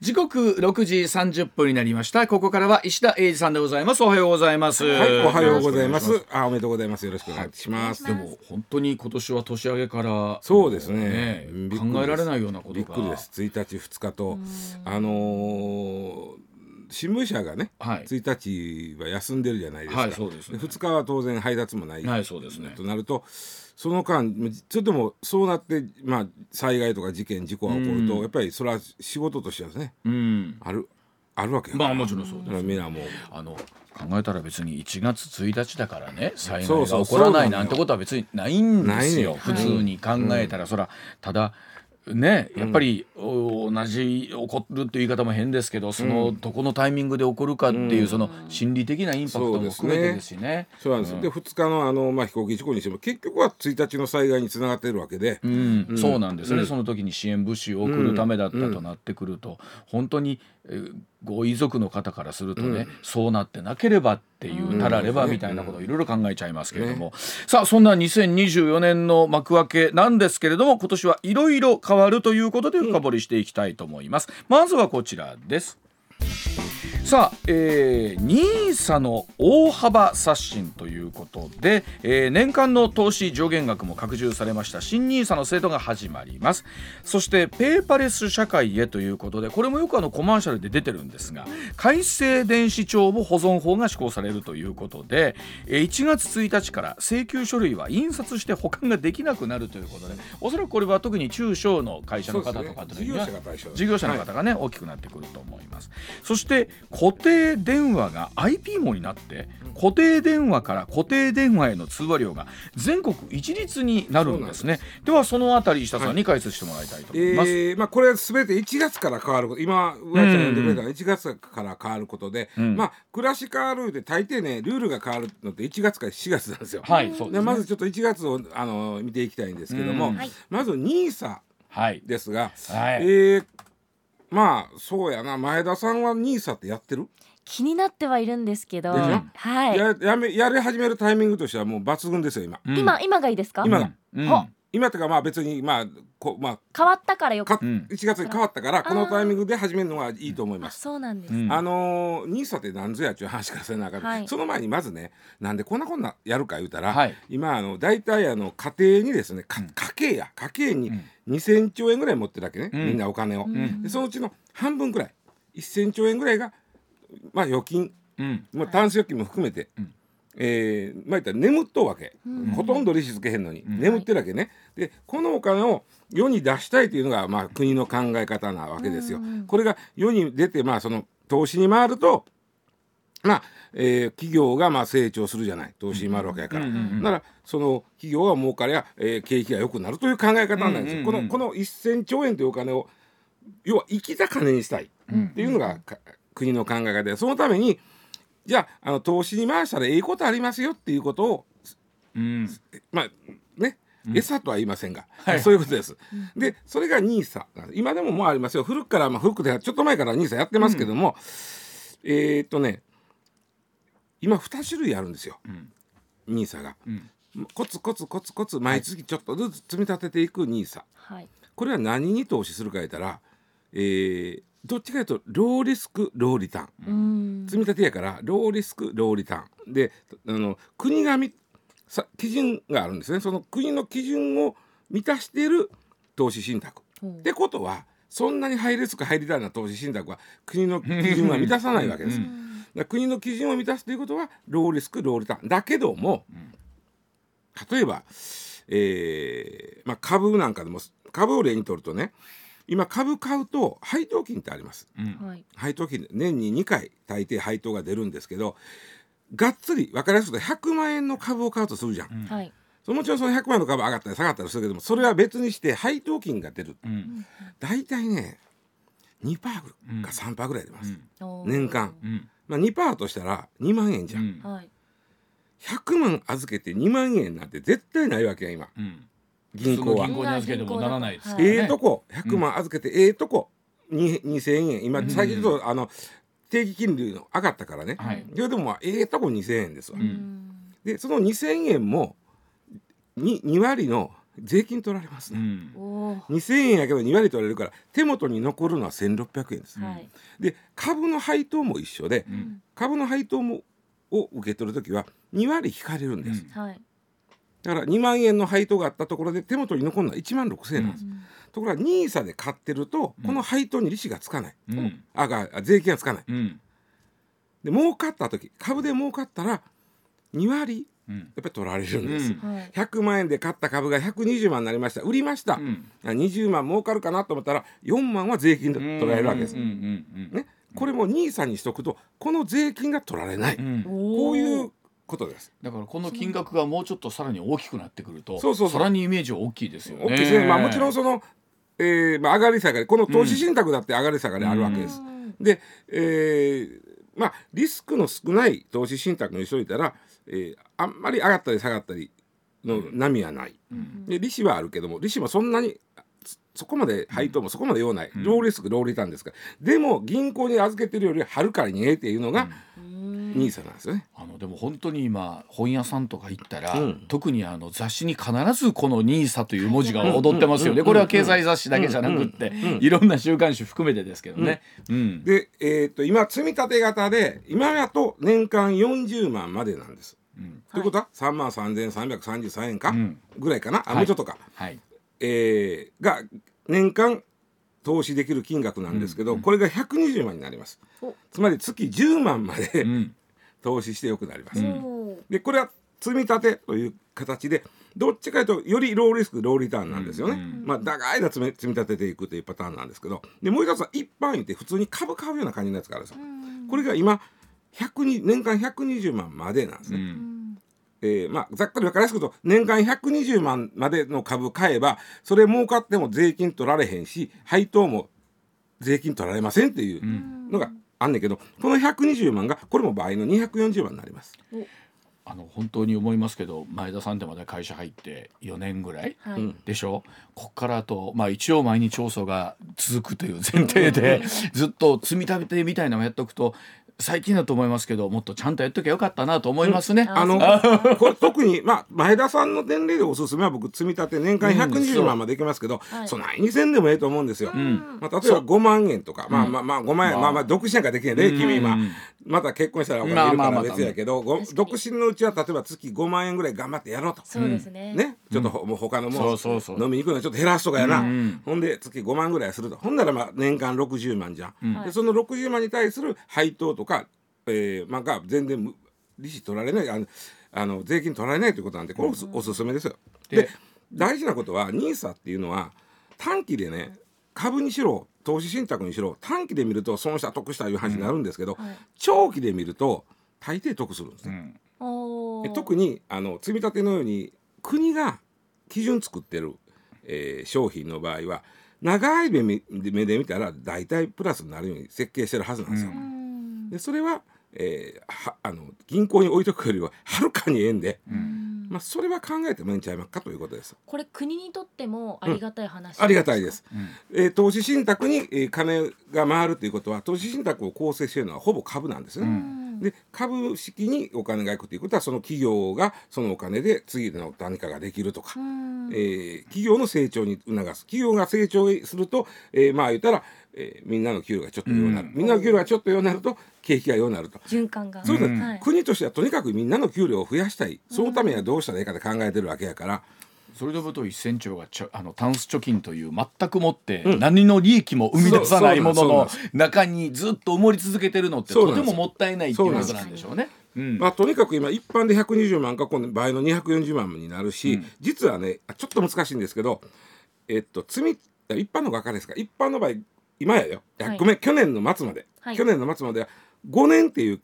時刻6時30分になりましたここからは石田英二さんでございますおはようございますはい、おはようございます。あ、おめでとうございます。よろしくお願いします。でも本当に今年は年明けからそうですね。びっくりです考えられないようなことがびっくりです。1日2日とあのー新聞社がね、はい1日は休んでるじゃないですか。はいそうですね2日は当然配達もない。はいそうですねとなると。その間ちょっとでもそうなって、まあ、災害とか事件事故が起こると、やっぱりそれは仕事としてはね、うん。あるあるわけよまあもちろんそうです。だからみんなもう。あの考えたら別に1月1日だからね災害が起こらないなんてことは別にないんですよ。普通に考えたら、そらただねやっぱり、お同じ起こるっていう言い方も変ですけどその、どこのタイミングで起こるかっていう、その心理的なインパクトも含めてですしね。そうなんです、で2日のあの、まあ、飛行機事故にしても結局は1日の災害につながっているわけで、うん。そうなんですね、その時に支援物資を送るためだったとなってくると、本当に、えーご遺族の方からするとね、そうなってなければっていうたらればみたいなことをいろいろ考えちゃいますけれども、さあそんな2024年の幕開けなんですけれども今年はいろいろ変わるということで深掘りしていきたいと思います。まずはこちらです。さあ、えー、NISA の大幅刷新ということで、えー年間の投資上限額も拡充されました新 NISA の制度が始まります。そしてペーパレス社会へということでこれもよくあのコマーシャルで出てるんですが改正電子帳簿保存法が施行されるということでえー1月1日から請求書類は印刷して保管ができなくなるということでおそらくこれは特に中小の会社の方とかというのはそうですね。事業者の方がね、大きくなってくると思います。そして固定電話が IP 網になって固定電話から固定電話への通話料が全国一律になるんですね。ではそのあたり石田さんに解説してもらいたいと思います、えーまあ、これは全て1月から変わること今上ちゃん呼んでくれたのは1月から変わることで、まあクラシカルールで大抵ねルールが変わるのって1月から4月なんですよ。はいそうですまずちょっと1月をあの見ていきたいんですけども、うん。まず NISA はい。ですが、はい。えーまあそうやな。前田さんは NISA ってやってる、気になってはいるんですけど、はい。ややめやり始めるタイミングとしてはもう抜群ですよ今。うん。今今がいいですか？今がうん。は今っていうかまあ別にまあこまあ。変わったからよかかっん。1月に変わったからこのタイミングで始めるのがいいと思います。そうなんです。うん。あのー、ニーサって何ぞやっちゅう話からせなあかん、はい。その前にまずねなんでこんなこんなやるか言うたら、はい。今あの大体あの家庭にですねか家計や。家計にん2,000兆円ぐらい持ってるだけね、ん。みんなお金を、ん。でそのうちの半分ぐらい。1,000兆円ぐらいがまあ預金、うん。まあ、タンス預金も含めて、ん。えーまあ言ったら眠っとうわけ、ほとんど利子つけへんのに、眠ってるわけね。でこのお金を世に出したいというのが、まあ、国の考え方なわけですよ。これが世に出て、まあ、その投資に回るとまあえー企業がまあ成長するじゃない。投資に回るわけやから、ならその企業が儲かりゃ、えー景気が良くなるという考え方なんですよ。このこの1,000兆円というお金を要は生き高値にしたい。っていうのが、か国の考え方でそのためにじゃああの投資に回したらええことありますよ。っていうことをうん。まあね。餌とは言いませんが、そういうことです。でそれが NISA 今でももうありますよ。古くから、まあ、古くでちょっと前から NISA やってますけども、えーっとね今2種類あるんですよ、NISA が。コツコツコツコツ毎月ちょっとずつ積み立てていく NISA。はい。これは何に投資するか言ったら、えーどっちかというとローリスクローリターン。うーん。積み立てやからローリスクローリターンであの国がみさ基準があるんですねその国の基準を満たしている投資信託。ほうってことはそんなにハイリスクハイリターンな投資信託は国の基準は満たさないわけです。だから国の基準を満たすということはローリスクローリターン。だけども、例えば、えーまあ、株なんかでも株を例にとるとね今株買うと配当金ってあります。はい。配当金年に2回大抵配当が出るんですけどがっつり分かりやすく言うと100万円の株を買うとするじゃん、はい。そのもちろんその100万円の株上がったり下がったりするけどもそれは別にして配当金が出る、大体ね2%か3%ぐらい出ます、年間、うんまあ、2%としたら2万円じゃん、うん。はい。100万預けて2万円なんて絶対ないわけや今。うん。銀行は。銀行に預けてもならないですはいええとこ。100万預けてええとこ。に2000円。今最近ちょっとあの定期金利の上がったからね、はい。それでもまあええとこ2000円ですわ、ううん。んでその2000円も 2, 2割の税金取られますね、うん。おー。2000円やけど2割取られるから手元に残るのは1600円です、はい。で株の配当も一緒で、ん。株の配当もを受け取るときは2割引かれるんです、うん。はい。だから2万円の配当があったところで手元に残るのは1万6000円なんです、うん。ところが NISA で買ってるとこの配当に利子がつかない、うん。あがあ税金がつかない。うん。で儲かった時株で儲かったら2割うんやっぱり取られるんです、うん。はい。100万円で買った株が120万になりました。売りました、うん。あ20万儲かるかなと思ったら4万は税金で取られるわけです、ね、これも NISA にしとくとこの税金が取られない、うん。こういうことです。だからこの金額がもうちょっとさらに大きくなってくるとそうそうそう。さらにイメージは大きいですよね。大きいですね。まあもちろんその、えーまあ、上がり下がりこの投資信託だって上がり下がりあるわけです。うん。で、えーまあリスクの少ない投資信託にしといたら、えーあんまり上がったり下がったりの波はない。うんで利子はあるけども利子もそんなにそそこまで配当もそこまで用ない、うんローリスクローリターンですからでも銀行に預けてるよりはるかにええっていうのがうんニーサなんですよね。あのでも本当に今本屋さんとか行ったら、うん特にあの雑誌に必ずこの NISA という文字が踊ってますよね。これは経済雑誌だけじゃなくって、いろんな週刊誌含めてですけどね。うん。で、えー、と今積み立て型で今やと年間40万までなんです。うん。とい。うことは3万3333円か、うん。ぐらいかな？あ、はい。もうちょっとか、はい。えーが年間投資できる金額なんですけど、これが120万になります。お。つまり月10万まで、うん。投資してよくなります、でこれは積み立てという形でどっちかというとよりローリスクローリターンなんですよね、うんまあ長い間積み積み立てていくというパターンなんですけど。でもう一つは一般院って普通に株買うような感じのやつがあるんですよ。うん。これが今120年間120万までなんですう。ね、うんんえーまあ、ざっくり分かりやすく言うと年間120万までの株買えばそれ儲かっても税金取られへんし配当も税金取られませんっていうのがあんねんけどこの120万がこれも倍の240万になります。あの本当に思いますけど前田さんってまだ会社入って4年ぐらい。はいうんでしょ？こっからあと、まあ、一応毎日調査が続くという前提でずっと積み立てみたいなのをやっとくと最近だと思いますけどもっとちゃんとやっときゃよかったなと思いますね。ああのこれ特に、まあ、前田さんの年齢でおすすめは僕積み立て年間うん120そう万までいけますけど、はい。そないにせんでもええと思うんですよ。ん。まあ、例えば5万円とか、まあまあまあ5万円、まあ。まあまあ独身やからできへんね、うん。君今。また結婚したらお金いるからまあまあまた別やけど、ご確かに。独身のうちは例えば月5万円ぐらい頑張ってやろうと。そうですね。ね、ちょっとほ、もう他のもそうそうそう。飲みに行くのちょっと減らすとかやな、うんほんで月5万ぐらいすると。ほんならまあ年間60万じゃん、はいでその60万に対する配当とか、えーまあ、が全然む利子取られないあのあの税金取られないということなんでこれおす,、おすすめですよ。でで大事なことは NISA っていうのは短期でね株にしろ投資信託にしろ短期で見ると損した得したいう話になるんですけど、はい長期で見ると大抵得するんですね。うん特にあの積み立てのように国が基準作ってる、えー商品の場合は長い目で見たら大体プラスになるように設計してるはずなんですよ。ううんでそれは,、えーはあの銀行に置いとくよりははるかにええんで、うん。まあ、それは考えてもええんちゃいますかということです。これ国にとってもありがたい話、ありがたいです。うん。えー投資信託に、えー金が回るということは投資信託を構成しているのはほぼ株なんですね。うん。で株式にお金がいくということはその企業がそのお金で次の何かができるとか、うん。えー企業の成長に促す。企業が成長すると、えーまあ言ったら、えーみんなの給料がちょっとようになる、うん。みんなの給料がちょっとようになると景気がようになると。循環が。そうです、うん。はい。国としてはとにかくみんなの給料を増やしたい。そのためにはどうしたらいいかって考えてるわけやから、それでもと1000兆がちょ あのタンス貯金という全くもって何の利益も生み出さないものの中にずっと埋もり続けてるのってとてももったいないっていうことなんでしょうね。うんまあ、とにかく今一般で120万か今度倍の240万になるし、うん。実はねちょっと難しいんですけど、えっと、積み一般の画家ですか？一般の場合今やよ、いやはい。ごめん去年の末まで、はい。去年の末までは5年っていう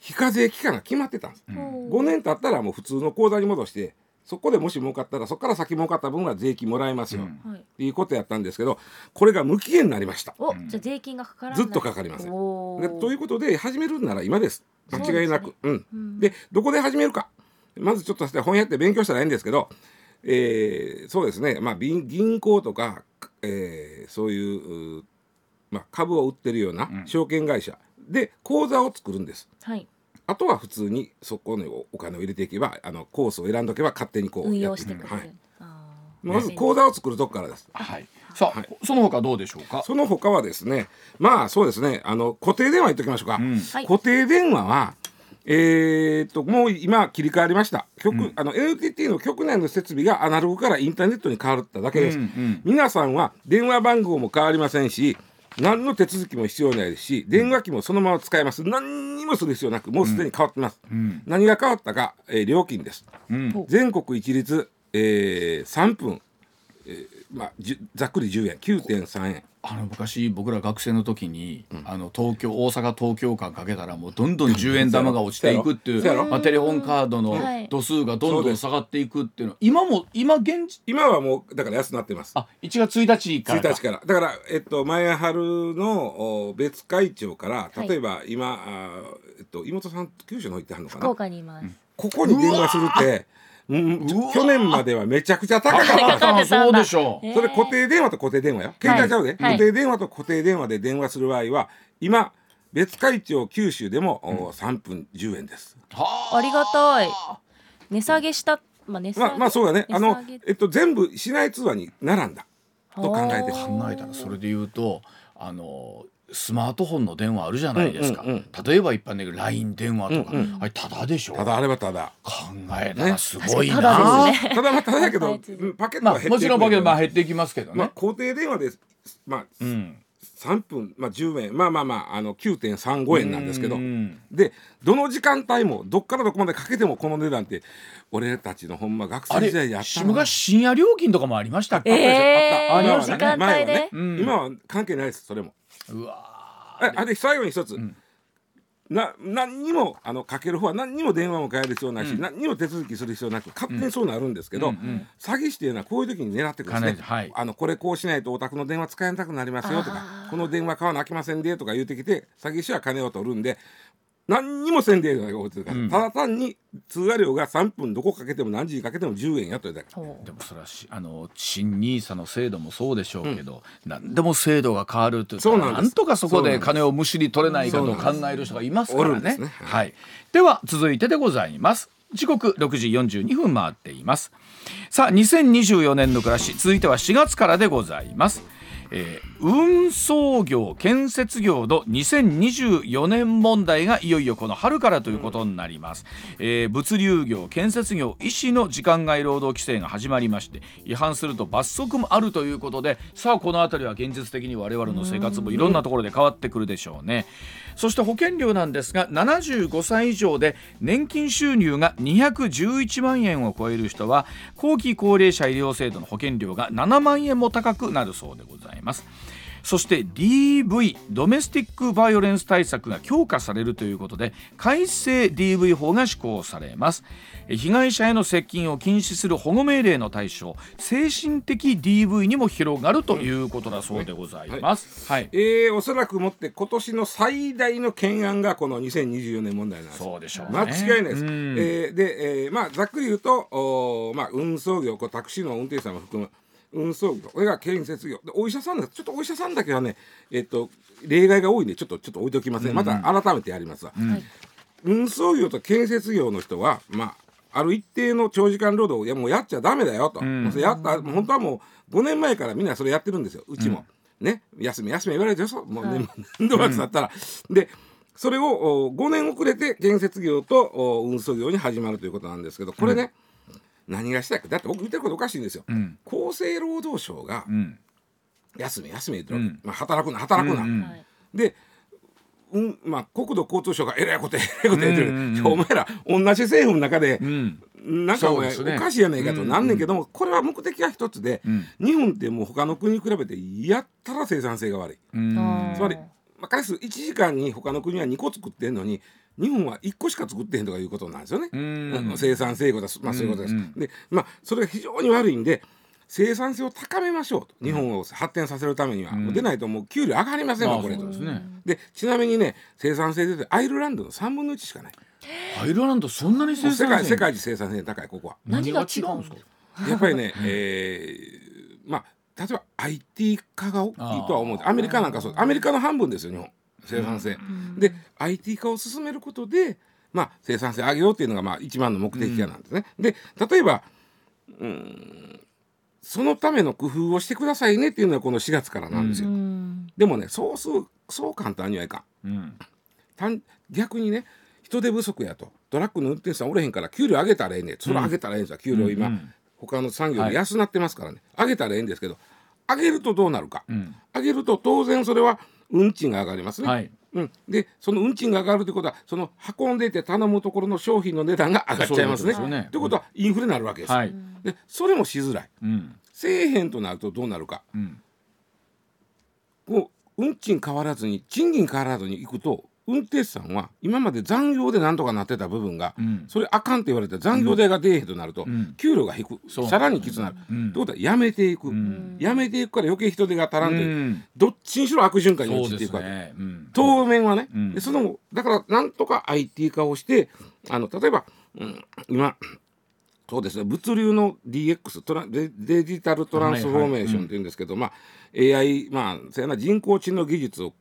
非課税期間が決まってたんです。うん。おー5年経ったらもう普通の口座に戻してそこでもし儲かったらそこから先儲かった分は税金もらえますよ、うん。はい。っていうことやったんですけどこれが無期限になりました。お、じゃあ税金がかからない。ずっとかかりませんおー。でということで始めるなら今です。間違いなく。う、ん。うん。でどこで始めるか。まずちょっとして本屋って勉強したらいいんですけど、えーそうですね。まあ銀銀行とか、えーそういううまあ、株を売ってるようなうん。証券会社。で口座を作るんです。はい。あとは普通にそこにおお金を入れていけばあのコースを選んどけば勝手にこう運やって用してくれる。はい、あまず口座を作るとこからです。はい。さあ、はい。その他どうでしょうか？その他はですねまあそうですね。あの固定電話言っときましょうか。うん。はい。固定電話はえーっともう今切り替わりました。局、あの NTT の局内の設備がアナログからインターネットに変わっただけです、うんうん。皆さんは電話番号も変わりませんし何の手続きも必要ないですし電話機もそのまま使えます。何にもする必要なくもうすでに変わってます、うん。何が変わったか、えー料金です。うん。全国一律、えー、3分、えーまあ、じゅざっくり10円。9.3円。あの昔僕ら学生の時に、あの東京大阪東京間かけたらもうどんどん10円玉が落ちていくっていう、そうやろ。まあ、テレホンカードのはい。度数がどんどん下がっていくっていうの。今も今現時今はもうだから安くなってます。あ1月1日からか。1日から。だから、えっと、前春のお別会長からはい。例えば今、あーえっと、妹さん九州の方行ってはんのか福な岡にいます。ここに電話するって去年まではめちゃくちゃ高かった。高かったあそうでしょう、えー。それ固定電話と固定電話よ。携帯ちゃうで、はい。固定電話と固定電話で電話する場合は今別会長九州でも、お3分10円です。はあ。りがたい。値下げした。まあ値下げ。まあまあそうだね。あのえっと、全部市内通話に並んだと考えて考えたらそれで言うとあのスマートフォンの電話あるじゃないですか、うんうん例えば一般的に LINE 電話とか、うんうん。あれタダでしょ？ただあればただ考えたらすごいな、ね。ただまあただやけど パケットまあは減っていくもちろんパケットまああ減っていきますけどね、まあ、固定電話で、まあ、うん。3分、まあ、10円。まあまあまああの9.35円なんですけど。うんでどの時間帯もどっからどこまでかけてもこの値段って俺たちのほんま学あ生時代やれったな昔深夜料金とかもありましたっけ、えあったー、時間帯で前はね。うん今は関係ないですそれもうわああれ最後に一つ、ん。な何にもあのかける方は何にも電話も変える必要ないし、うん。何にも手続きする必要なく勝手にそうなるんですけど、うんうん。詐欺師っていうのはこういう時に狙ってくるんですね、金はい。あのこれこうしないとお宅の電話使えなくなりますよとかこの電話買わなあきませんでとか言うてきて詐欺師は金を取るんで何にもせんでええのが思ってるから、うん。ただ単に通話料が3分どこかけても何時かけても10円やというだけ。ほうでもそれはしあの新ニーサの制度もそうでしょうけど、何でも制度が変わるというそうなんなんとかそこで金をむしり取れないかと考える人がいますからね。ですね。はい、では続いてでございます。時刻6時42分回っています。さあ2024年の暮らし続いては4月からでございますえー運送業建設業の2024年問題がいよいよこの春からということになります、えー物流業建設業医師の時間外労働規制が始まりまして違反すると罰則もあるということでさあこの辺りは現実的に我々の生活もいろんなところで変わってくるでしょうね。そして保険料なんですが75歳以上で年金収入が211万円を超える人は後期高齢者医療制度の保険料が7万円も高くなるそうでございます。そして DV ドメスティックバイオレンス対策が強化されるということで改正 DV 法が施行されます。え被害者への接近を禁止する保護命令の対象精神的 DV にも広がるということだそうでございます、はい、えー、おそらくもって今年の最大の懸案がこの2024年問題なんです。そうでしょうね。間違いないです。うん。えーで、えーまあざっくり言うと、おーまあ運送業、こうタクシーの運転手さんも含む運送業、これが建設業、でお医者さんだちょっとお医者さんだけはね、えっ、と例外が多いんでちょっとちょっと置いておきません。また改めてやりますわ。はい。運送業と建設業の人は、まあ、ある一定の長時間労働をいやもうやっちゃダメだよと、うそれやった本当はもう5年前からみんなそれやってるんですよ。うちも、ね。休み休み言われてよそもうはい。年年度末だったら、でそれをお5年遅れて建設業とお運送業に始まるということなんですけどこれね、何がしたいか。だって僕言ってることおかしいんですよ、うん。厚生労働省がうん。休み休み言ってるわけ、うん。まあ、働くな働くな、うんうん。はい。で、うんまあ、国土交通省がえらいことえらいことやってる、うんうんうん。お前ら同じ政府の中で、うん。なんかおね。おかしいやないかとなんねんけども、これは目的は一つで、うん。日本ってもう他の国に比べてやったら生産性が悪い。つまりまあ、仮数1時間に他の国は2個作ってんのに日本は1個しか作ってへんとかいうことなんですよね。うん。生産性が、まあ、そういうことです。うん。うんでまあそれが非常に悪いんで生産性を高めましょうと日本を発展させるためには、うん。もうでないともう給料上がりませんわ、これと。ですね。でちなみにね生産性でアイルランドの3分の1しかない。アイルランドそんなに生産性。界世界一生産性高いここは。何が違うんですか？やっぱりね、えーまあ例えば IT 化が大きいとは思うアメリカなんかそう。アメリカの半分ですよ日本生産性。で IT 化を進めることで、まあ、生産性上げようっていうのがまあ一番の目的なんですね。で例えばうんそのための工夫をしてくださいねっていうのはこの4月からなんですよ。うん。でもねそうそうそう簡単にはいかん。うん。単逆にね人手不足やと。トラックの運転手さんおれへんから給料上げたらええねん。それ上げたらええんですよ。給料今、うんうん他の産業で安なってますからね、上げたらええんですけど上げるとどうなるか、うん。上げると当然それは運賃が上がりますね、はい。うん、でその運賃が上がるということはその運んでいて頼むところの商品の値段が上がっちゃいますね。ということはインフレになるわけです、はい。でそれもしづらい。うん。せえへんとなるとどうなるか。うん。こう運賃変わらずに賃金変わらずにいくと運転手さんは今まで残業でなんとかなってた部分が、うん。それあかんって言われて残業代が出えへんとなると、うん。給料が低くさらにきつくなる。うん。ってことはやめていく、ん。やめていくから余計人手が足らんという、うん。どっちにしろ悪循環に陥っていくわけ。ね。うん。当面はね、うん。でそのだからなんとか IT 化をしてあの例えば、うん、今そうですね。物流の DX トラデデジタルトランスフォーメーションっていうんですけど、まあ AI まあそうやな人工知能技術を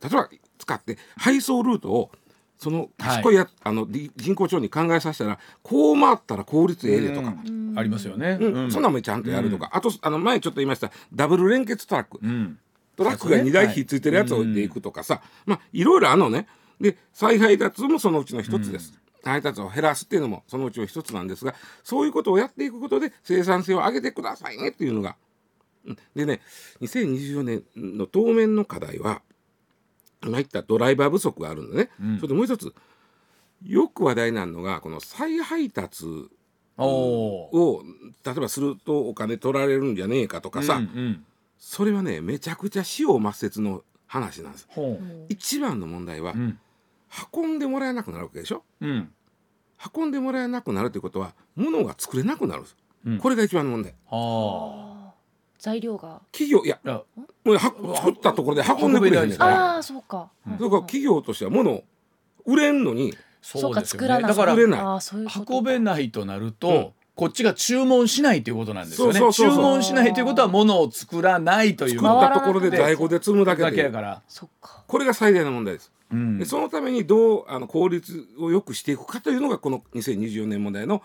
例えば使って配送ルートをその賢い。や、あのり人工知能に考えさせたらこう回ったら効率ええでとか、うん。ありますよね。うん。そんなんもちゃんとやるとか、あとあの前ちょっと言いました。ダブル連結トラック、うん。トラックが2台ひっついてるやつを置い。ていくとかさ、まあいろいろあのね。で再配達もそのうちの一つです、配達を減らすっていうのもそのうちの一つなんですがそういうことをやっていくことで生産性を上げてくださいねっていうのが。うん。でね2024年の当面の課題は今言ったドライバー不足があるんでね、うん。それともう一つよく話題になるのがこの再配達を例えばするとお金取られるんじゃねえかとかさ、うんうん。それはねめちゃくちゃ死を抹殺の話なんです。ほ一番の問題は、ううん。運んでもらえなくなるわけでしょ？うん。運んでもらえなくなるということは物が作れなくなるんです、うん。これが一番の問題。はあ材料が。企業いやいやもうは作ったところで運んでくれへんねんから。ああそうか。うん。だから企業としては物を売れんのに。そうかですよ作らないだから運べないとなると、うん。こっちが注文しないということなんですよね。そうそうそうそう。注文しないということは物を作らないという。作ったところで在庫で積むだけだけやでから、そっか。これが最大の問題です、うん。でそのためにどうあの効率を良くしていくかというのがこの2024年問題の。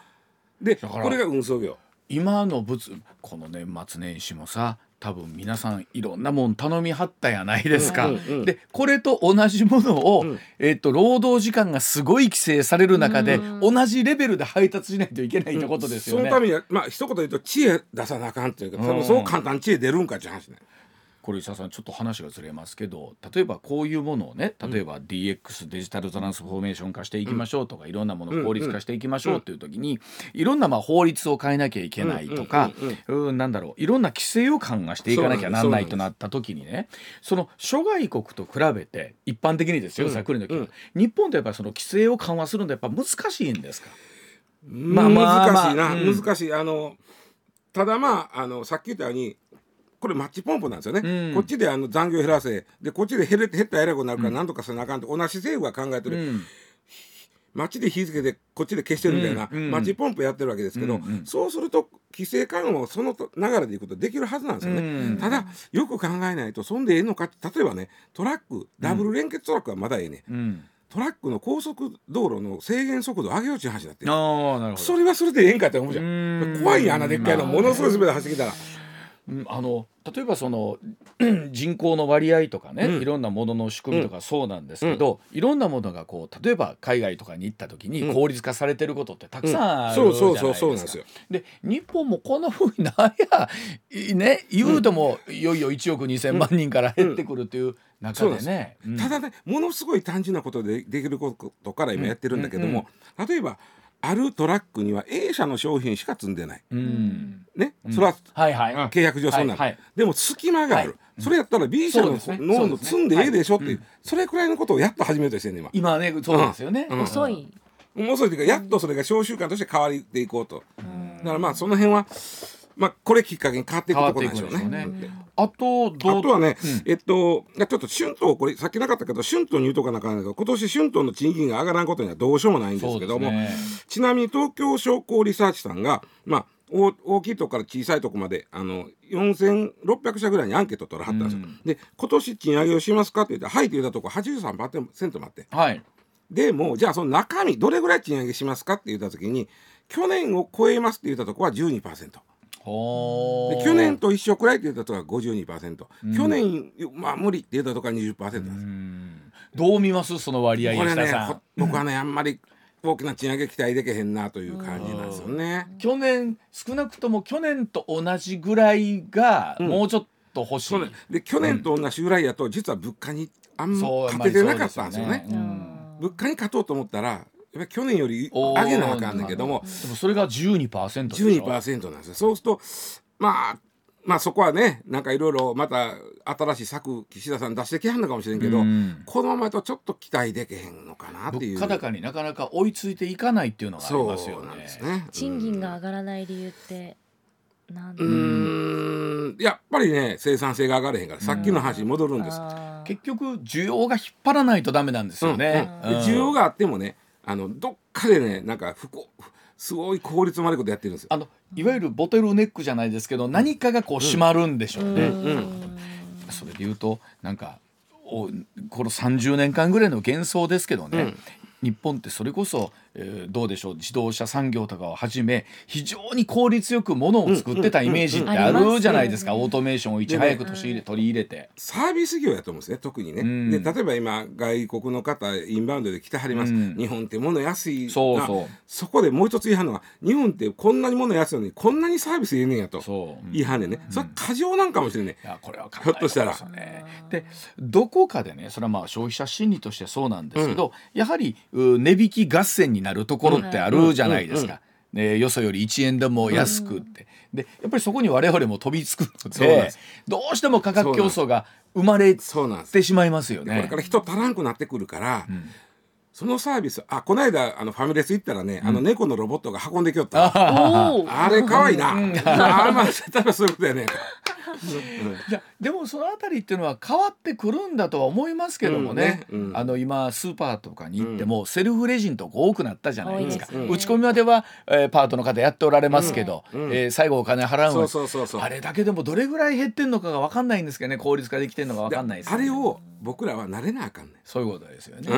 でこれが運送業今の物この年末年始もさ多分皆さんいろんなもん頼みはったやないですか。うんうんうんでこれと同じものを、うんえっと労働時間がすごい規制される中で、うん同じレベルで配達しないといけないってことですよね。そのためにはまあ一言で言うと知恵出さなあかんというか、うんそう簡単に知恵出るんかっていう話ね。これ石田さんちょっと話がずれますけど例えばこういうものをね例えば DX デジタルトランスフォーメーション化していきましょうとか、いろんなものを効率化していきましょうっていう時に、いろんなまあ法律を変えなきゃいけないとか、うんなんだろういろんな規制を緩和していかなきゃなんないとなった時にねその諸外国と比べて一般的にですよ、うん。ざっくりの時、うん。日本ってやっぱりその規制を緩和するのやっぱ難しいんですか？まあまあまあ難しいな、難しい。あのただまああのさっき言ったようにこれマッチポンプなんですよね、うん。こっちであの残業減らせ。でこっちで減れ減ったらえらいことになるから何とかせなあかんと。同じ政府が考えてる、うん。街で火付けてこっちで消してるみたいな、うんうん。マッチポンプやってるわけですけど、うんうん。そうすると規制緩和をそのと流れでいくとできるはずなんですよね、うん。ただよく考えないとそんでええのかって例えばねトラックダブル連結トラックはまだええね、うん。トラックの高速道路の制限速度を上げようっていう話になって。るああなるほど。それはそれでええんかって思うじゃうん。ん怖いやんあんなでっかいの。まあものすごいスピードで走ってきたら。うんあの例えばその 人口の割合とかね、うん。いろんなものの仕組みとかそうなんですけど、いろんなものがこう例えば海外とかに行った時にうん。効率化されてることってたくさんあるじゃそうないですか。そうそうそうなんですよ。で日本もこんなふうになんやいね言うともいよいよ1億2,000万人から減ってくるっていう中でね。うん。ただねものすごい単純なことでできることから今やってるんだけども、例えばあるトラックには A 社の商品しか積んでない、うん。ね、それははいはい。契約上そうなる、はいはい。でも隙間がある、それやったら B 社のそうですね。の積んでええでしょっていう、はい。それくらいのことをやっと始めようとしてんねん今。今ねそうですよね、うん。遅い。もう遅いというかやっとそれが小習慣として変わっていこうと、だからまあその辺はまあこれきっかけに変わっていくところなんでしょうね。うねあとあとはね、うんえっと、ちょっと春闘、これ、さっきなかったけど、春闘に言うとかなあかいけど、今年春闘の賃金が上がらんことにはどうしようもないんですけども、ねちなみに東京商工リサーチさんが、まあ、大大きいとこから小さいとこまであの4600社ぐらいにアンケート取らはったんですよ。うんで今年賃上げをしますかって言って「はい」って言ったとこ83%もあってはいでもうじゃあその中身どれぐらい賃上げしますかって言った時に去年を超えますって言ったとこは12%。去年と一緒くらいって言ったとこは52%、去年まあ無理って言ったとこは20%なんです。よ、うん。どう見ますその割合これね僕はねあんまり大きな賃上げ期待できへんなという感じなんですよね。去年少なくとも去年と同じぐらいがうん。もうちょっと欲しい、そうね。で去年と同じぐらいやと実は物価にあんま勝ててなかったんですよね。ううんん。物価に勝とうと思ったらやっぱり去年より上げなあかんねんけども。でもそれが12%でしょ。12%なんですよ。そうするとまあまあそこはねなんかいろいろまた新しい策岸田さん出してきはんのかもしれんけど、うん。このままやとちょっと期待できへんのかなっていう。物価高になかなか追いついていかないっていうのがありそうますよね。なんですね。賃金が上がらない理由ってなんで？うーん。やっぱりね生産性が上がれへんからさっきの話に戻るんです。あー。結局需要が引っ張らないとダメなんですよね、うん。うん。で需要があってもねあのどっかでねなんか不幸すごい効率悪いことやってるんですよ。あのいわゆるボトルネックじゃないですけど何かがこう閉まるんでしょうね、ん。それで言うとなんかおこの30年間ぐらいの幻想ですけどね、うん日本ってそれこそ、えーどうでしょう自動車産業とかをはじめ非常に効率よくものを作ってたイメージってあるじゃないですか、うんうんオートメーションをいち早く取り入れ取り入れて。サービス業やと思うんですね特にね、うん。で例えば今外国の方インバウンドで来てはります、うん。日本って物安いな。そうそう。そこでもう一つ言いはんのが日本ってこんなに物安いのにこんなにサービスええねんやと言いはんねんね、それ過剰なんかもしれんねいやこれは考えひょっとしたら。でどこかでねそれはまあ消費者心理としてそうなんですけど、やはりう値引き合戦になるところってあるじゃないですか。ね、よそより1円でも安くって、でやっぱりそこに我々も飛びつくのでどうしても価格競争が生まれそうなんです。てしまいますよね。これから人足らんくなってくるから、そのサービスあこの間あのファミレス行ったらね、あの猫のロボットが運んできよったあれ可愛いな、あーまあ多分そういうことやねいやでもそのあたりっていうのは変わってくるんだとは思いますけどもね,、うんねうん。あの今スーパーとかに行ってもセルフレジンとか多くなったじゃないですか、多いですね。打ち込みまでは、えーパートの方やっておられますけど、うんえー最後お金払うのそうそうそうそう。あれだけでもどれぐらい減ってんのかが分かんないんですけどね。効率化できてんのか分かんないですあれを僕らは慣れなあかんねん。そういうことですよね。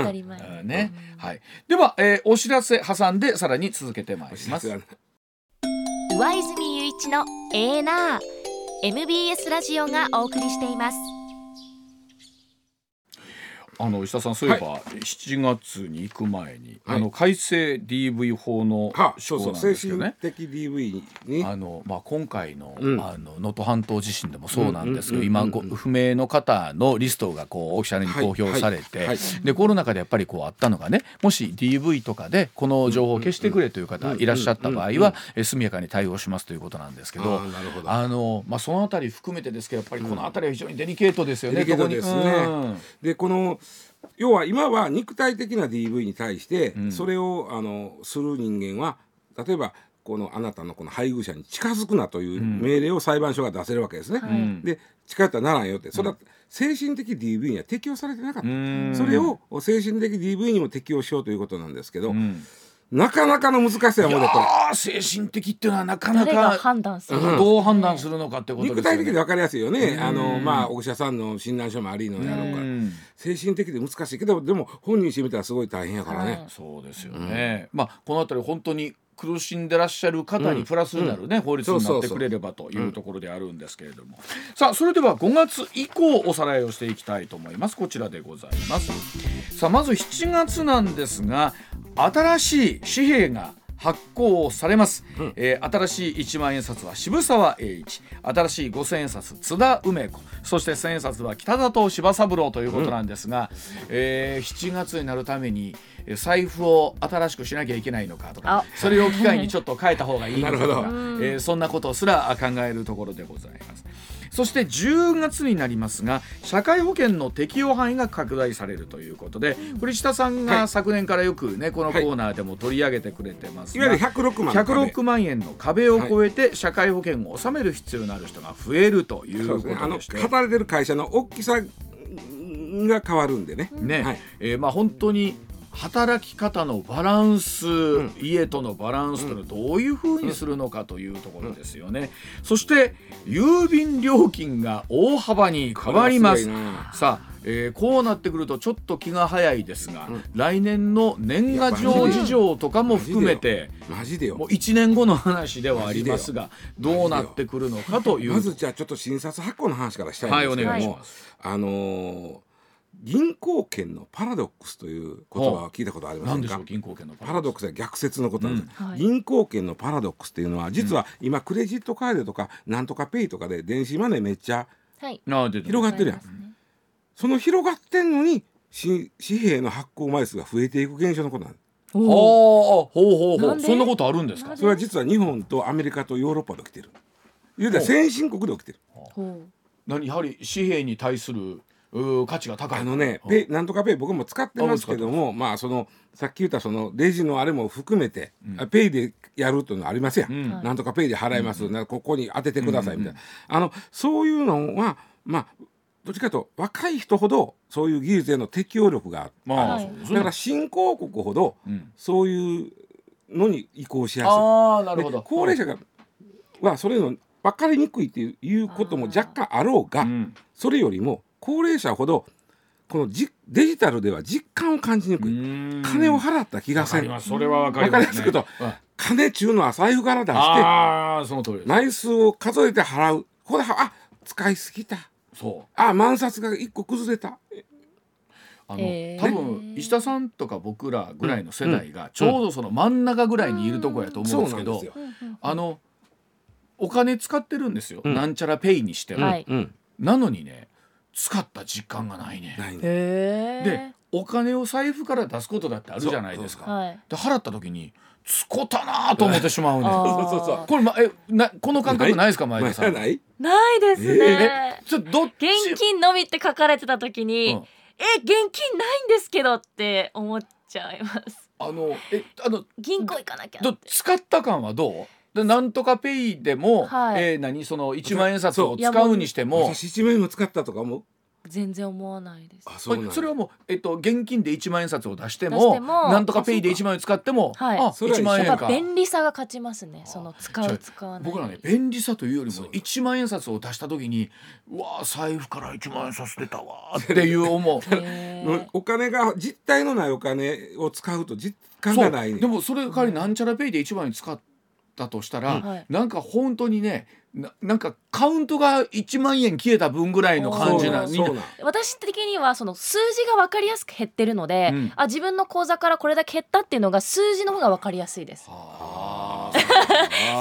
ねはい、では、えーお知らせ挟んでさらに続けてまいります。上泉雄一のエーナー MBS ラジオがお送りしています。あの石田さんそういえば、7月に行く前に、はい。あの改正 DV 法のは施行なんですけどね。神的 DV に。あのまあ、今回のうん。あの能登半島地震でもそうなんですけど、うんうん今不明の方のリストがこうオフィシャルに公表されて、はいはい。でコロナ禍でやっぱりこうあったのがねもし DV とかでこの情報を消してくれという方いらっしゃった場合はえ速やかに対応しますということなんですけどあの、まあ、そのあたり含めてですけどやっぱりこのあたりは非常にデリケートですよね。デリケートですねうんでこの要は今は肉体的な DV に対して、ん。それをあのする人間は例えばこのあなたのこの配偶者に近づくなという命令を裁判所が出せるわけですね。ん。で近寄ったらならんよって。それは精神的 DV には適用されてなかった。ん。それを精神的 DV にも適用しようということなんですけど、うんなかなかの難しさやもんねこれ。精神的っていうのはなかな誰がか判断するうんどう判断するのかってことですよね。肉体的で分かりやすいよね、うん。あのまあお医者さんの診断書もありのやろうか。ら、うん。精神的で難しいけどでも本人してみたらすごい大変やからね、はいそうですよね。まあこのあたり本当に苦しんでらっしゃる方にプラスになるね、法律になってくれればというところであるんですけれども、さあそれでは5月以降おさらいをしていきたいと思います。こちらでございます。さあまず7月なんですが新しい紙幣が発行されます、うん。えー新しい1万円札は渋沢栄一。新しい5000円札津田梅子。そして1000円札は北里柴三郎ということなんですが、えー7月になるためにえー財布を新しくしなきゃいけないのかとかあ。それを機会にちょっと変えた方がいいのかとか えーそんなことすら考えるところでございます。そして10月になりますが社会保険の適用範囲が拡大されるということで栗下さんはい。が昨年からよくねこのコーナーでも取り上げてくれてますが、いわゆる106万106万円の壁を越えて社会保険を納める必要のある人が増えるということでして。働いてる会社の大きさが変わるんでね。ね、はい。えーまあ本当に働き方のバランス、家とのバランスというのをどういうふうにするのかというところですよね、そして郵便料金が大幅に変わります。さあ、えーこうなってくるとちょっと気が早いですが、来年の年賀状事情とかも含めてマジでよ。もう1年後の話ではありますがどうなってくるのかという。まずじゃあちょっと診察発行の話からしたいんですけども、はいお願いします。あのー銀行券のパラドックスという言葉を聞いたことありませんか？銀行券のパラドックス。は逆説のことなんです、うん。はい。銀行券のパラドックスっていうのは実は今クレジットカードとかなんとかペイとかで電子マネーめっちゃはい。あ出て広がってるやん、その広がってんのにし紙幣の発行枚数が増えていく現象のことなんです。ほうほうほう。ほうそんなことあるんですか？それは実は日本とアメリカとヨーロッパで？起きてるいわゆる先進国で起きてるほ何やはり紙幣に対するうー価値が高い。あのね、うん。ペイなんとかペイ僕も使ってますけどもまあそのさっき言ったそのレジのあれも含めて、あペイでやるというのありますやん、うん。なんとかペイで払います、なここに当ててくださいみたいな、あのそういうのはまあどっちかというと若い人ほどそういう技術への適応力がある。まあ、だから新興国ほどうん。そういうのに移行しやすい。ああなるほど。で高齢者がはそれの分かりにくいっていういうことも若干あろうが、うん。それよりも高齢者ほどこのじデジタルでは実感を感じにくい、金金を払った気がわかせんります。それはわかります、ね、わかりやすくとうん。金ちゅうのは財布から出してああその通りです。枚数を数えて払う。これあ使いすぎた。そう。あ万札が一個崩れた。あの、へー。多分石田さんとか僕らぐらいの世代がちょうどその真ん中ぐらいにいるとこやと思うんですけど、あのお金使ってるんですよ、うん。なんちゃらペイにしても、はい。うん。なのにね使った実感がないね、ないね。へでお金を財布から出すことだってあるじゃないですか。はい。で払った時に使ったなと思ってしまうね。そうそうそう。これ、ま、えなこの感覚ないですか前田さん？ない？ないですね、ちょっとど現金のみって書かれてた時に、うん。え現金ないんですけどって思っちゃいます。あのえあの銀行行かなきゃど使った感はどう？でなんとかペイでも、はい。えー何？その1万円札を使うにしても。私一枚も使ったとかも全然思わないです。あそそれはもう、えっと、現金で1万円札を出してもなんとかペイで1万円使ってもはいあそれは1万円か。便利さが勝ちますね。その使う使わない。僕らね便利さというよりもそう。1万円札を出した時にうわー財布から1万円札出たわーっていう思う。お金が実体のないお金を使うと実感がないねでもそれ代わりなんちゃらペイで1万円使ったとしたら、うん。はい。なんか本当にねななんかカウントが1万円消えた分ぐらいの感じな私的にはその数字が分かりやすく減ってるので、うん。あ自分の口座からこれだけ減ったっていうのが数字の方が分かりやすいです。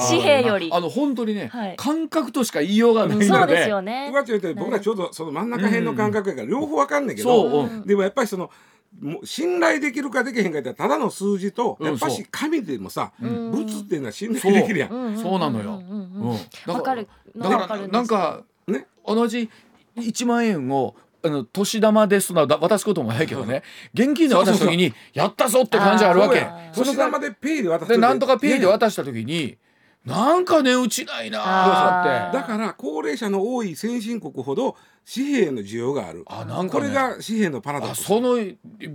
紙幣より。あの本当にね、はい。感覚としか言いようがないので、そうですよね。僕らちょうどその真ん中辺の感覚やから両方わかんねんけど、うん。でもやっぱりそのもう信頼できるかできへんかってたらただの数字とうんやっぱそう。し紙でもさ、うん。物っていうのは信頼できるやん。うんそう。なのよ。うん。うん。うんうんわかる。だかかるんです。なんかね。同じ1万円をあの年玉ですのだ渡すこともないけどね。現金で渡す時にやったぞって感じあるわけ。そうやあー年玉でペイで渡すでなんとかペイで渡渡した時になんか値打ちないな。だから高齢者の多い先進国ほど紙幣の需要がある。あなんかね。これが紙幣のパラドックス。あその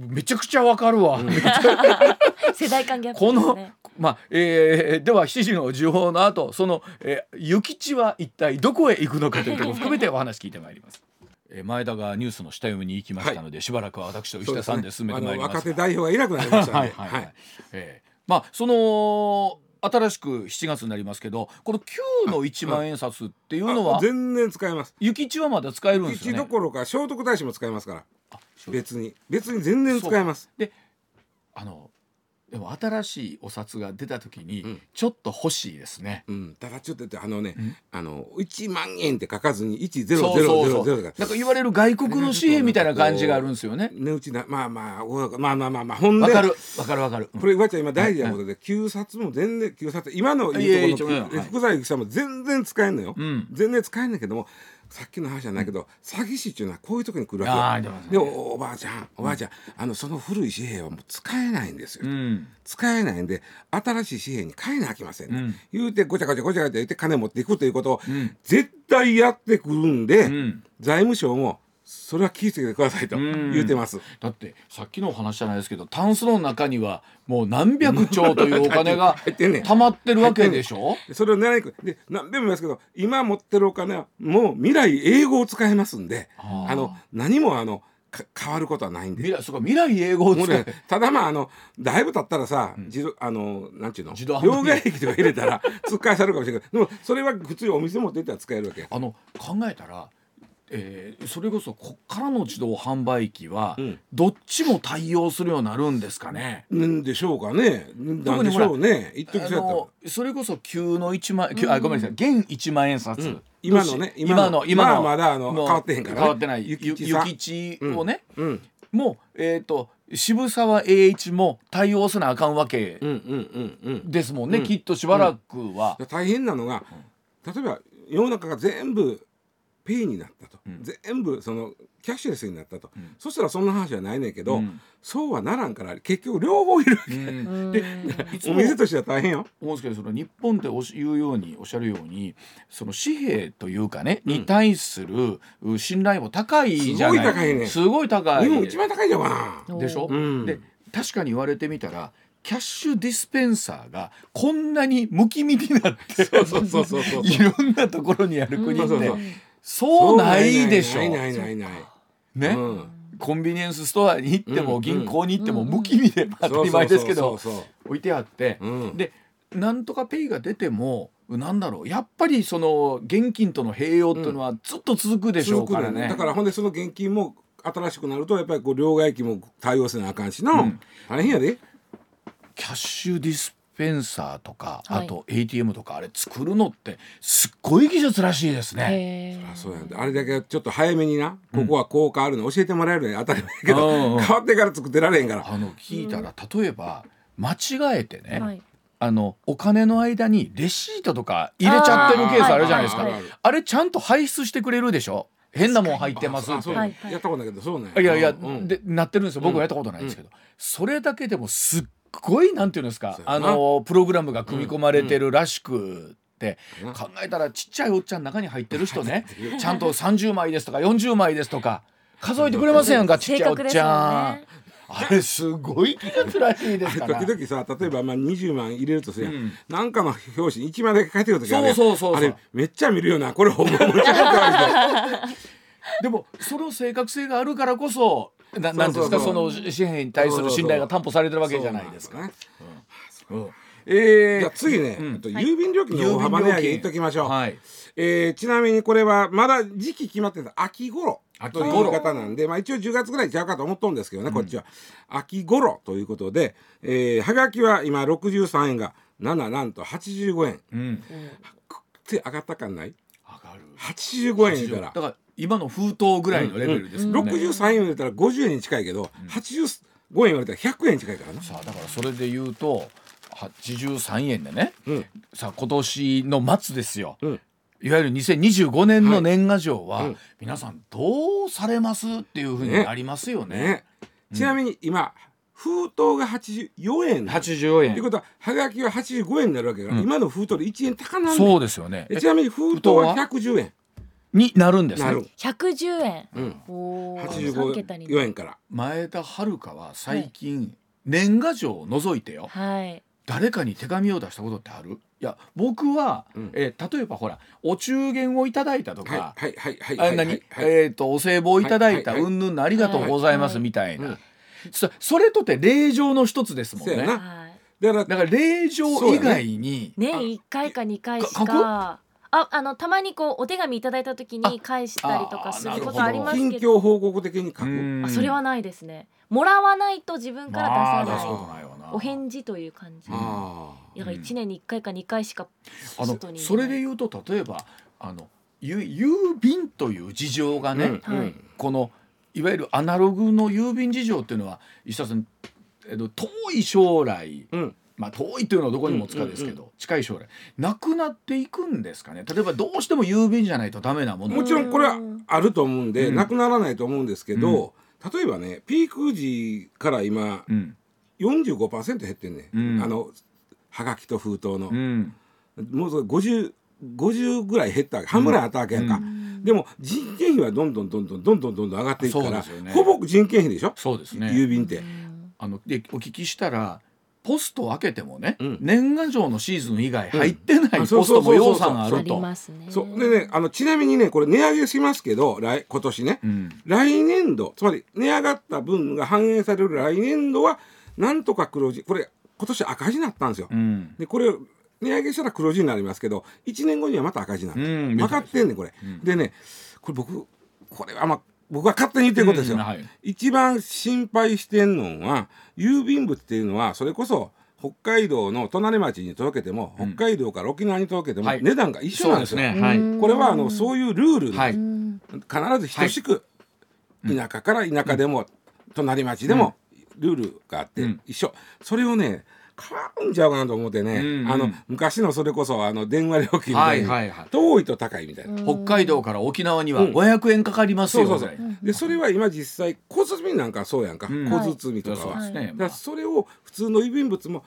めちゃくちゃわかるわ、世代間ギャップこの、ですね。まあえーでは7時の時報の後その、えー、諭吉は一体どこへ行くのかというところを含めてお話聞いてまいります。えー前田がニュースの下読みに行きましたので、しばらくは私と石田さんで進めてまいります。が。若手代表がいなくなりましたはいね。はい。はい。えーまあその新しく7月になりますけどこの旧の1万円札っていうのはあ全然使えます。諭吉はまだ使えるんですよね一ど。ころか聖徳太子も使えますから別に別に全然使えます。であのでも新しいお札が出た時にうん。ちょっと欲しいですね。うん、ただちょっとあのね、ん。あの1万円って書かずに1000そうそうそう。が。なんか言われる外国の紙幣みたいな感じがあるんですよね。値打ちなまあまあおまあまあまあまあほんで。わかる。わかるわかる。これわちゃん今大事なことで旧札も全然旧札今のいやいところの福沢諭吉さんも全然使えんのよ、うん。全然使えんねんけどもさっきの話じゃないけど、詐欺師っていうのはこういう時に来るわけよ。でおおばあちゃんおばあちゃん、あのその古い紙幣はもう使えないんですよ、うん。使えないんで新しい紙幣に変えなきゃいけません、ね。うん。言うてごちゃごちゃごちゃごちゃ言って金持っていくということをん。絶対やってくるんで、うん。財務省もそれは気をつけてくださいとうん。言ってます。だってさっきのお話じゃないですけどタンスの中にはもう何百兆というお金が 入ってんねん。溜まってるわけでしょ？でそれを狙いにく。いで何べも言いますけど今持ってるお金はもう未来英語を使えますんであの何もあのか変わることはないんで。未来そうか未来英語を使う。もうね、ただまああのだいぶ経ったらさ、自動あのなんちゅうの？両替機とか入れたら使いされるかもしれないけどでもそれは普通にお店持って行ったら使えるわけあの考えたら、えーそれこそこっからの自動販売機は、うん。どっちも対応するようになるんですかね。なんでしょうかね。なんでしょうね。一時あそれこそ旧の一万、旧あごめんなさい。現一万円札、うん。今のね今の今のまあまだあの変わってへんから。ね変わってない。ゆ諭吉をね、うん。もうえっ、と渋沢栄一も対応せなあかんわけうんうんうんうん。ですもんね、うん。きっとしばらくは。大変なのが例えば世の中が全部ペイになったと、うん。全部そのキャッシュレスになったと、ん。そしたらそんな話はないねんけど、うん。そうはならんから結局両方いるわけ、うん。でお店としては大変よ。思うんですけどその日本っておし言うようにおっしゃるようにその紙幣というかね、に対するう信頼も高いじゃない。すごい高いね。すごい高い。日本一番高いんじゃうかな。でしょ、うん。で確かに言われてみたらキャッシュディスペンサーがこんなにむきみになってそうそうそうそうそう。いろんなところにある国ってそうないでしょ。ないないないない。ね、うんコンビニエンスストアに行っても、うん銀行に行ってもむきみで当たり前ですけど置いてあって、うんでなんとかペイが出てもなんだろうやっぱりその現金との併用っていうのはずっと続くでしょうからね。だからほんでその現金も新しくなるとやっぱりこう両替機も対応せなあかんしな、うん大変やで。キャッシュディスペンサーとか、はい。あと ATM とかあれ作るのってすっごい技術らしいですね。へー。あそうやんで。あれだけちょっと早めになここはこう変わるの教えてもらえるのは当たり前やけど、変わってから作ってられへんから。あの聞いたら例えば間違えてね、はい。あのお金の間にレシートとか入れちゃってるケースあるじゃないですか。あ,、れちゃんと排出してくれるでしょ？変なもん入ってますやったことないけどそうね。いやいや、うんでなってるんですよ。僕はやったことないんですけど、それだけでもすっごいなんていうんですかあのプログラムが組み込まれてるらしくって、うん。考えたらちっちゃいおっちゃん中に入ってる人ね。ちゃんと30枚ですとか40枚ですとか数えてくれませんやんかちっちゃいおっちゃん、あれすごい技術らしいですから。時々さ例えばまあ20万入れるとするやん、うん。なんかの表紙に1枚だけ書いてる時あるやん。そうそうそうそう。あれめっちゃ見るよなこれほんまめっちゃ書いてあるでもその正確性があるからこそななんですかその紙幣に対する信頼が担保されてるわけじゃないですか。そうえじゃあ次ね、うん。えっと郵便料金の大幅値上げ言っときましょう、はい。えーちなみにこれはまだ時期決まってた秋頃という方なんで、まあ、一応10月ぐらいちゃうかと思っとんですけどね、こっちは。秋頃ということで、えーはがきは今63円が7なんと85円。うん。手上がった感ない？上がる。85円からだから今の封筒ぐらいのレベルですもんね。63円入れたら50円に近いけど、85円入れたら100円に近いからな。さあだからそれで言うと83円でね、うんさあ今年の末ですよ。うんいわゆる2025年の年賀状は、はいうん皆さんどうされますっていうふうになりますよね。ね、ちなみに今封筒が84円。84円。ということははがきは85円になるわけだから、今の封筒で1円高なんそうでですよね。えちなみに封筒は110円。になるんですね。なる。百十円。うん。おお。三桁に。85円から。前田遥は最近、年賀状を除いてよ。はい。誰かに手紙を出したことってある？いや僕は、うん。えー例えばほらお中元をいただいたとはいか、はいはいはいあ何、はい。はい。えっ、とお歳暮をいただいたはいはいうんぬんありがとうございますはいみたいな、うんそそれとって令状の一つですもんね。だからだから令状以外に、年一回か二回しか。あ、あのたまにこうお手紙いただいた時に返したりとかすることあります近けど、況報告的に書く。うん。あそれはないですね。もらわないと自分から出さない。ことないわなお返事という感じ。だあから1年に1回か2回しかあの外にそれで言うと例えばあのゆ郵便という事情がね、うん。はい。このいわゆるアナログの郵便事情っていうのは石田さん、えっと、遠い将来、うん。まあ遠いというのはどこにもつかですけど、近い将来なくなっていくんですかね？例えばどうしても郵便じゃないとダメなもの。もちろんこれはあると思うんで、うん。なくならないと思うんですけど、例えばねピーク時から今うん。45%減ってんね、うん。あのはがきと封筒の。う、ん。もうそれ 50, 50ぐらい減った半ぐらいあったわけやんか、うん、でも人件費はどんどんどんどんどんどんどん上がっていくから、ね、ほぼ人件費でしょそうですね郵便って。あのでお聞きしたらポストを開けてもね、うん、年賀状のシーズン以外入ってないポストも要さんあると。そうでねあのちなみにねこれ値上げしますけど来今年ね、うん、来年度つまり値上がった分が反映される来年度はなんとか黒字これ今年赤字になったんですよ。うん、でこれ値上げしたら黒字になりますけど1年後にはまた赤字になん分かってんねんこれ、うん。でねこれ僕これはまあ僕は勝手に言ってることですよ、うんはい。一番心配してんのは郵便物っていうのはそれこそ北海道の隣町に届けても、うん。北海道から沖縄に届けてもはい。値段が一緒そうんでなですよ、すね。はい。これはあのそういうルールで、はい。うん必ず等しく田舎から田舎でも、隣町でもルールがあってうん。一緒、それをね変わるんちゃうかなと思ってね、うんうん。あの昔のそれこそあの電話料金みたはいいに、はいはい。遠いと高いみたいな、北海道から沖縄にはうん。500円かかりますよ。そうそうそう。ぐらいでそれは今実際交通積みなんかはそうやんか、うん。交通積みとかは、そうですね。だからそれを普通の郵便物も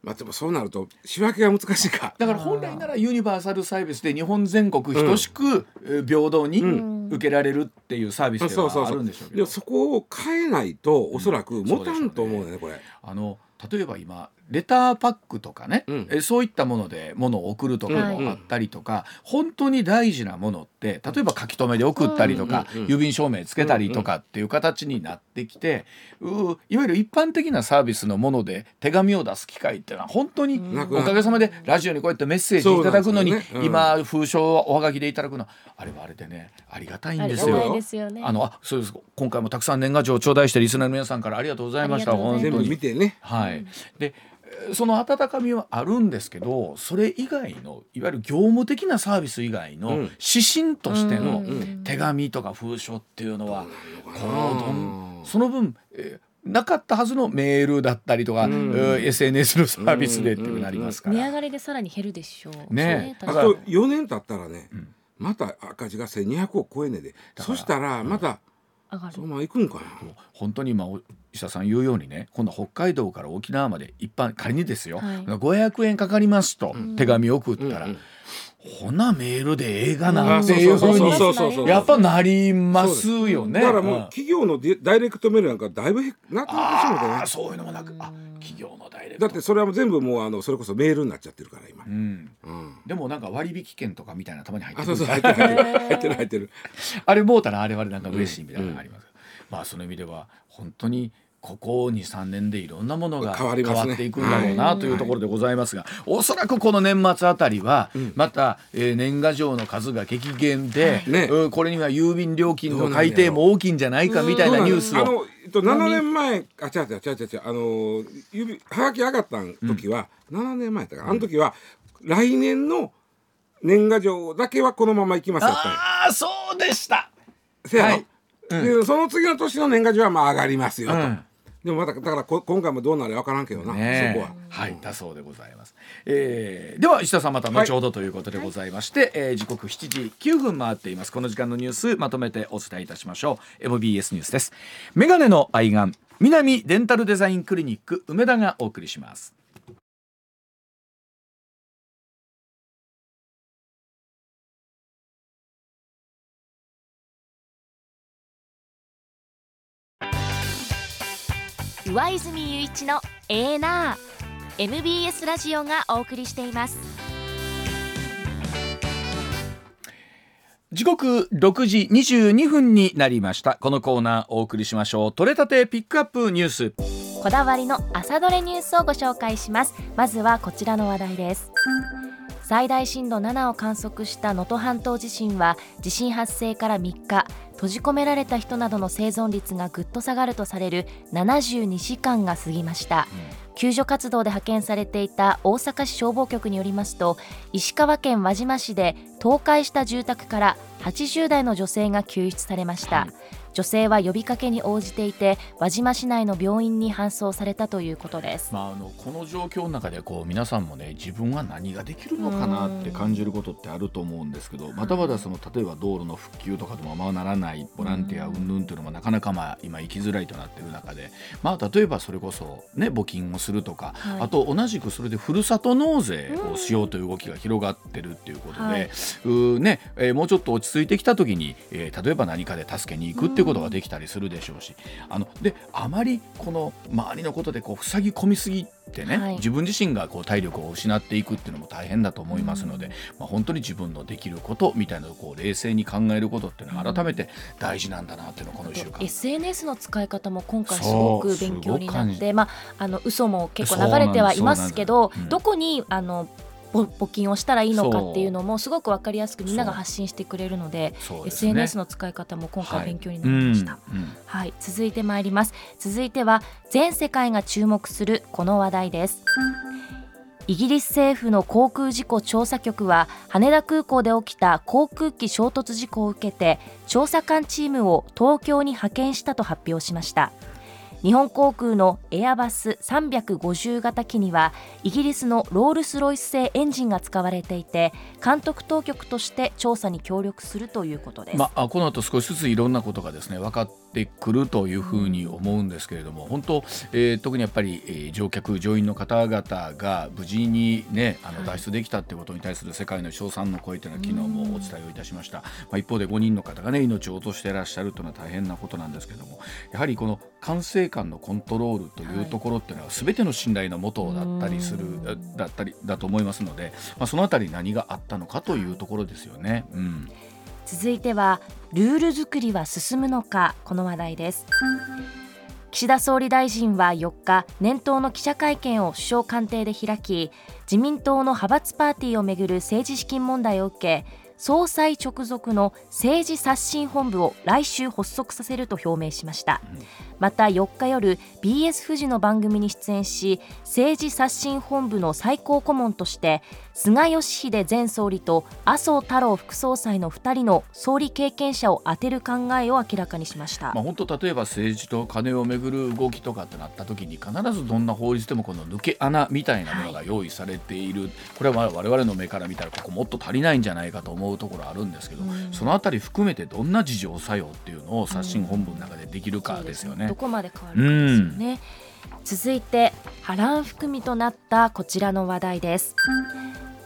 まあでもそうなると仕分けが難しいか。だから本来ならユニバーサルサービスで日本全国等しくえー平等にん。受けられるっていうサービスでそうそうそう。はあるんでしょうけど。でもそこを変えないとおそらく持たんと思うよね。これ。あの例えば今レターパックとかね、うん。えそういったもので物を送るとかもあったりとか、本当に大事なものって例えば書き留めで送ったりとか、うんうん郵便証明つけたりとかっていう形になってきて、ういわゆる一般的なサービスのもので手紙を出す機会っていうのは本当におかげさまでラジオにこうやってメッセージいただくのに、ねうん。今封書をおはがきでいただくのあれはあれでねありがたいんですよ。あのあそうです。今回もたくさん年賀状を頂戴してリスナーの皆さんからありがとうございました。本当に。部見てね。はい、でえーその温かみはあるんですけどそれ以外のいわゆる業務的なサービス以外のうん。指針としてのうん手紙とか封書っていうのはその分、えーなかったはずのメールだったりとか、ん。えー SNS のサービスでっていうなりますから。値上がりでさらに減るでしょう。ね。えあと4年経ったらね、ん。また赤字が1200を超えねえで。そしたらまた上がる。そのまま行くんかな。本当に今お医者さん言うようにね今度は北海道から沖縄まで一般仮にですよ、はい。500円かかりますと、手紙送ったら、うんうん。ほなメールで映画あなんていうふうにやっぱなりますよね。だからもううん。企業のディダイレクトメールなんかだいぶへなくなってしまうからねああそういうのもなくあ企業のダイレクト。だってそれはもう全部もうあのそれこそメールになっちゃってるから今。う。ん。うん。でもなんか割引券とかみたいなたまに入ってあくるそうそう。入ってる入ってる入ってる入ってる。あれもうたらあれはなんか嬉しいみたいなのがあります、まあその意味では本当にここ23年でいろんなものが変わっていくんだろうなというところでございますが、おそらくこの年末あたりはまた、えー年賀状の数が激減で、これには郵便料金の改定も大きいんじゃないかみたいなニュースを。と、7年前あ違う違う違う違う違うあの指はがき上がった時は、7年前やったかなあの時は、来年の年賀状だけはこのままいきますやったんや。ああそうでした。せやろ、はい。でその次の年の年賀状はまあ上がりますよと、うんでもまただからこ今回もどうなるか分からんけどな、ねえそこは。はい、だそうでございます。えーでは石田さんまた後ほどということでございまして、えー時刻7時9分回っています。この時間のニュースまとめてお伝えいたしましょう。MBS ニュースです。メガネの愛玩南デンタルデザインクリニック梅田がお送りします。上泉雄一のエーナー MBS ラジオがお送りしています時刻6時22分になりました。このコーナーお送りしましょう。取れたてピックアップニュース。こだわりの朝どれニュースをご紹介しますまずはこちらの話題です最大震度7を観測した能登半島地震は地震発生から3日閉じ込められた人などの生存率がぐっと下がるとされる72時間が過ぎました、うん、救助活動で派遣されていた大阪市消防局によりますと石川県輪島市で倒壊した住宅から80代の女性が救出されました、はい女性は呼びかけに応じていて輪島市内の病院に搬送されたということです、まあ、あのこの状況の中でこう皆さんもね自分は何ができるのかなって感じることってあると思うんですけどまたまだその例えば道路の復旧とかでもままならないボランティア云々というのもなかなかまあ今行きづらいとなっている中で、まあ、例えばそれこそ、ね、募金をするとか、はい、あと同じくそれでふるさと納税をしようという動きが広がってるっていうことで、はい、うねえー、もうちょっと落ち着いてきた時に、えー、例えば何かで助けに行くっていうことができたりするでしょうしあのであまりこの周りのことでこう塞ぎ込みすぎてね、はい、自分自身がこう体力を失っていくっていうのも大変だと思いますので、うん、まあ、本当に自分のできることみたいなのをこう冷静に考えることっていうのは改めて大事なんだなっていうのをこの1週間、SNS の使い方も今回すごく勉強になってまああの嘘も結構流れてはいますけど、うん、どこにあの募金をしたらいいのかっていうのもすごく分かりやすくみんなが発信してくれるのでで、ね、SNS の使い方も今回勉強になりました、はい、うんうん、はい、続いてまいります。続いては全世界が注目するこの話題です。イギリス政府の航空事故調査局は羽田空港で起きた航空機衝突事故を受けて調査官チームを東京に派遣したと発表しました日本航空のエアバス350型機にはイギリスのロールス・ロイス製エンジンが使われていて監督当局として調査に協力するということです、まあ、この後少しずついろんなことがですね分かっくるというふうに思うんですけれども、本当、えー、特にやっぱり、えー、乗客乗員の方々が無事にねあの脱出できたということに対する世界の称賛の声というのは昨日もお伝えをいたしました、まあ、一方で5人の方がね命を落としていらっしゃるというのは大変なことなんですけれどもやはりこの管制官のコントロールというところっていうのは全ての信頼のもとだったりするだったりだと思いますので、まあ、そのあたり何があったのかというところですよね。うん続いてはルール作りは進むのかこの話題です。岸田総理大臣は4日年頭の記者会見を首相官邸で開き自民党の派閥パーティーをめぐる政治資金問題を受け総裁直属の政治刷新本部を来週発足させると表明しました、また4日夜 BS 富士の番組に出演し政治刷新本部の最高顧問として菅義偉前総理と麻生太郎副総裁の2人の総理経験者を充てる考えを明らかにしました、まあ、本当例えば政治と金をめぐる動きとかってなった時に必ずどんな法律でもこの抜け穴みたいなものが用意されている、はい、これは我々の目から見たらここもっと足りないんじゃないかと思うところあるんですけど、うん、そのあたり含めてどんな事情作用っていうのを刷新本部の中でできるかですよね。うん、どこまで変わるかですよね。続いて波乱含みとなったこちらの話題です。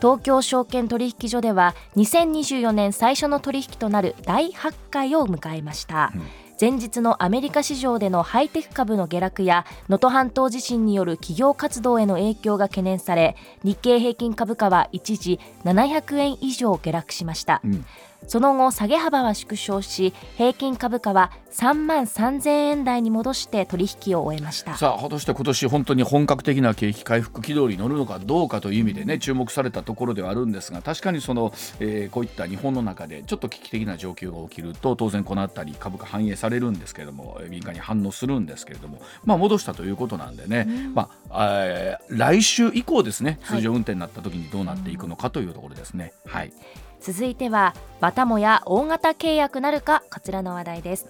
東京証券取引所では2024年最初の取引となる大発会を迎えました、うん、前日のアメリカ市場でのハイテク株の下落や能登半島地震による企業活動への影響が懸念され日経平均株価は一時700円以上下落しました、うんその後下げ幅は縮小し平均株価は3万3000円台に戻して取引を終えました。さあ果たして今年本当に本格的な景気回復軌道に乗るのかどうかという意味でね注目されたところではあるんですが確かにその、えー、こういった日本の中でちょっと危機的な状況が起きると当然この辺り株価反映されるんですけれども民間に反応するんですけれどもまあ戻したということなんでね、うん、まあ、えー、来週以降ですね通常運転になった時にどうなっていくのかというところですね。はい、はい続いてはまたもや大型契約なるかこちらの話題です。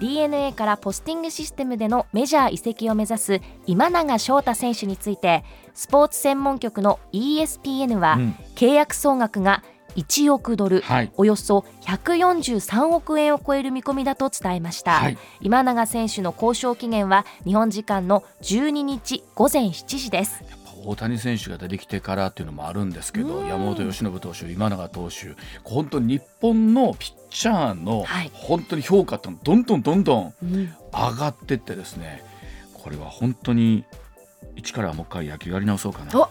DNA からポスティングシステムでのメジャー移籍を目指す今永翔太選手についてスポーツ専門局の ESPN は、契約総額が1億ドル、はい、およそ143億円を超える見込みだと伝えました、はい、今永選手の交渉期限は日本時間の12日午前7時です大谷選手が出てきてからっていうのもあるんですけど、山本由伸投手、今永投手、本当に日本のピッチャーの本当に評価ってどんどんどんどん上がってってですね、これは本当に一からもう一回野球やり直そうかな。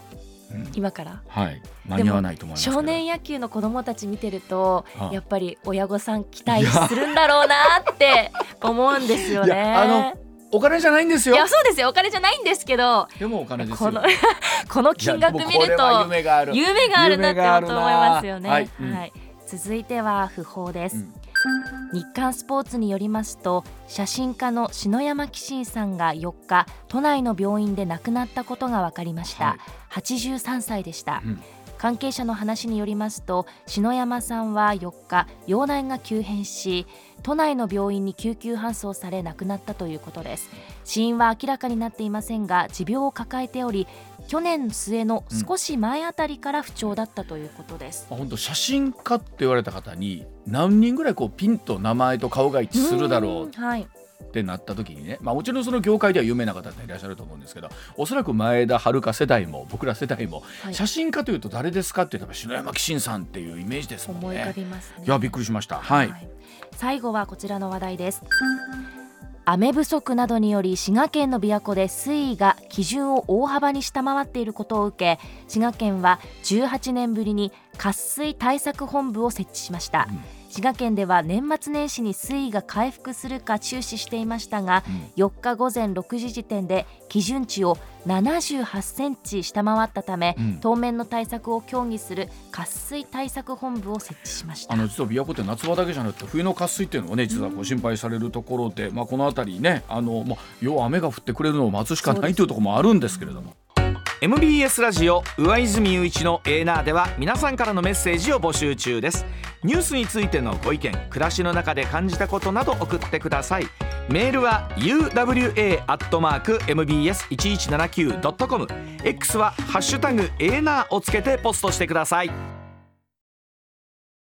うん、今から？はい。間に合わないと思います少年野球の子供たち見てるとやっぱり親御さん期待するんだろうなって思うんですよね。あのお金じゃないんですよ。いやそうですよ。お金じゃないんですけど。でもお金ですよ。この この金額見ると夢がある。夢があるなって思いますよね。ははい。い、うん続いては訃報です、うん。日刊スポーツによりますと写真家の篠山紀信さんが4日都内の病院で亡くなったことが分かりました、はい。83歳でした、うん。関係者の話によりますと篠山さんは4日容体が急変し都内の病院に救急搬送され亡くなったということです。死因は明らかになっていませんが持病を抱えており去年末の少し前あたりから不調だったということです、本当写真家って言われた方に何人ぐらいこうピンと名前と顔が一致するだろうんはいってなった時にね、まあ、もちろんその業界では有名な方っていらっしゃると思うんですけどおそらく前田遥世代も僕ら世代も、はい。写真家というと誰ですかって言ったら篠山紀信さんっていうイメージですもん思い浮かね。びますね。いやびっくりしました。はい、最後はこちらの話題です。雨不足などにより滋賀県の琵琶湖で水位が基準を大幅に下回っていることを受け滋賀県は18年ぶりに渇水対策本部を設置しました、うん滋賀県では年末年始に水位が回復するか注視していましたが、4日午前6時時点で基準値を78センチ下回ったため、うん。当面の対策を協議する渇水対策本部を設置しました。あの実は琵琶湖って夏場だけじゃなくて冬の渇水っていうのがね実はこう心配されるところで、まあ、この辺りねあの、まあ、要は雨が降ってくれるのを待つしかないというところもあるんですけれども。MBS ラジオ上泉雄一のエーナーでは皆さんからのメッセージを募集中です。ニュースについてのご意見暮らしの中で感じたことなど送ってください。メールは uwa.mbs1179.com X は「ハッシュタグエーナー」をつけてポストしてください。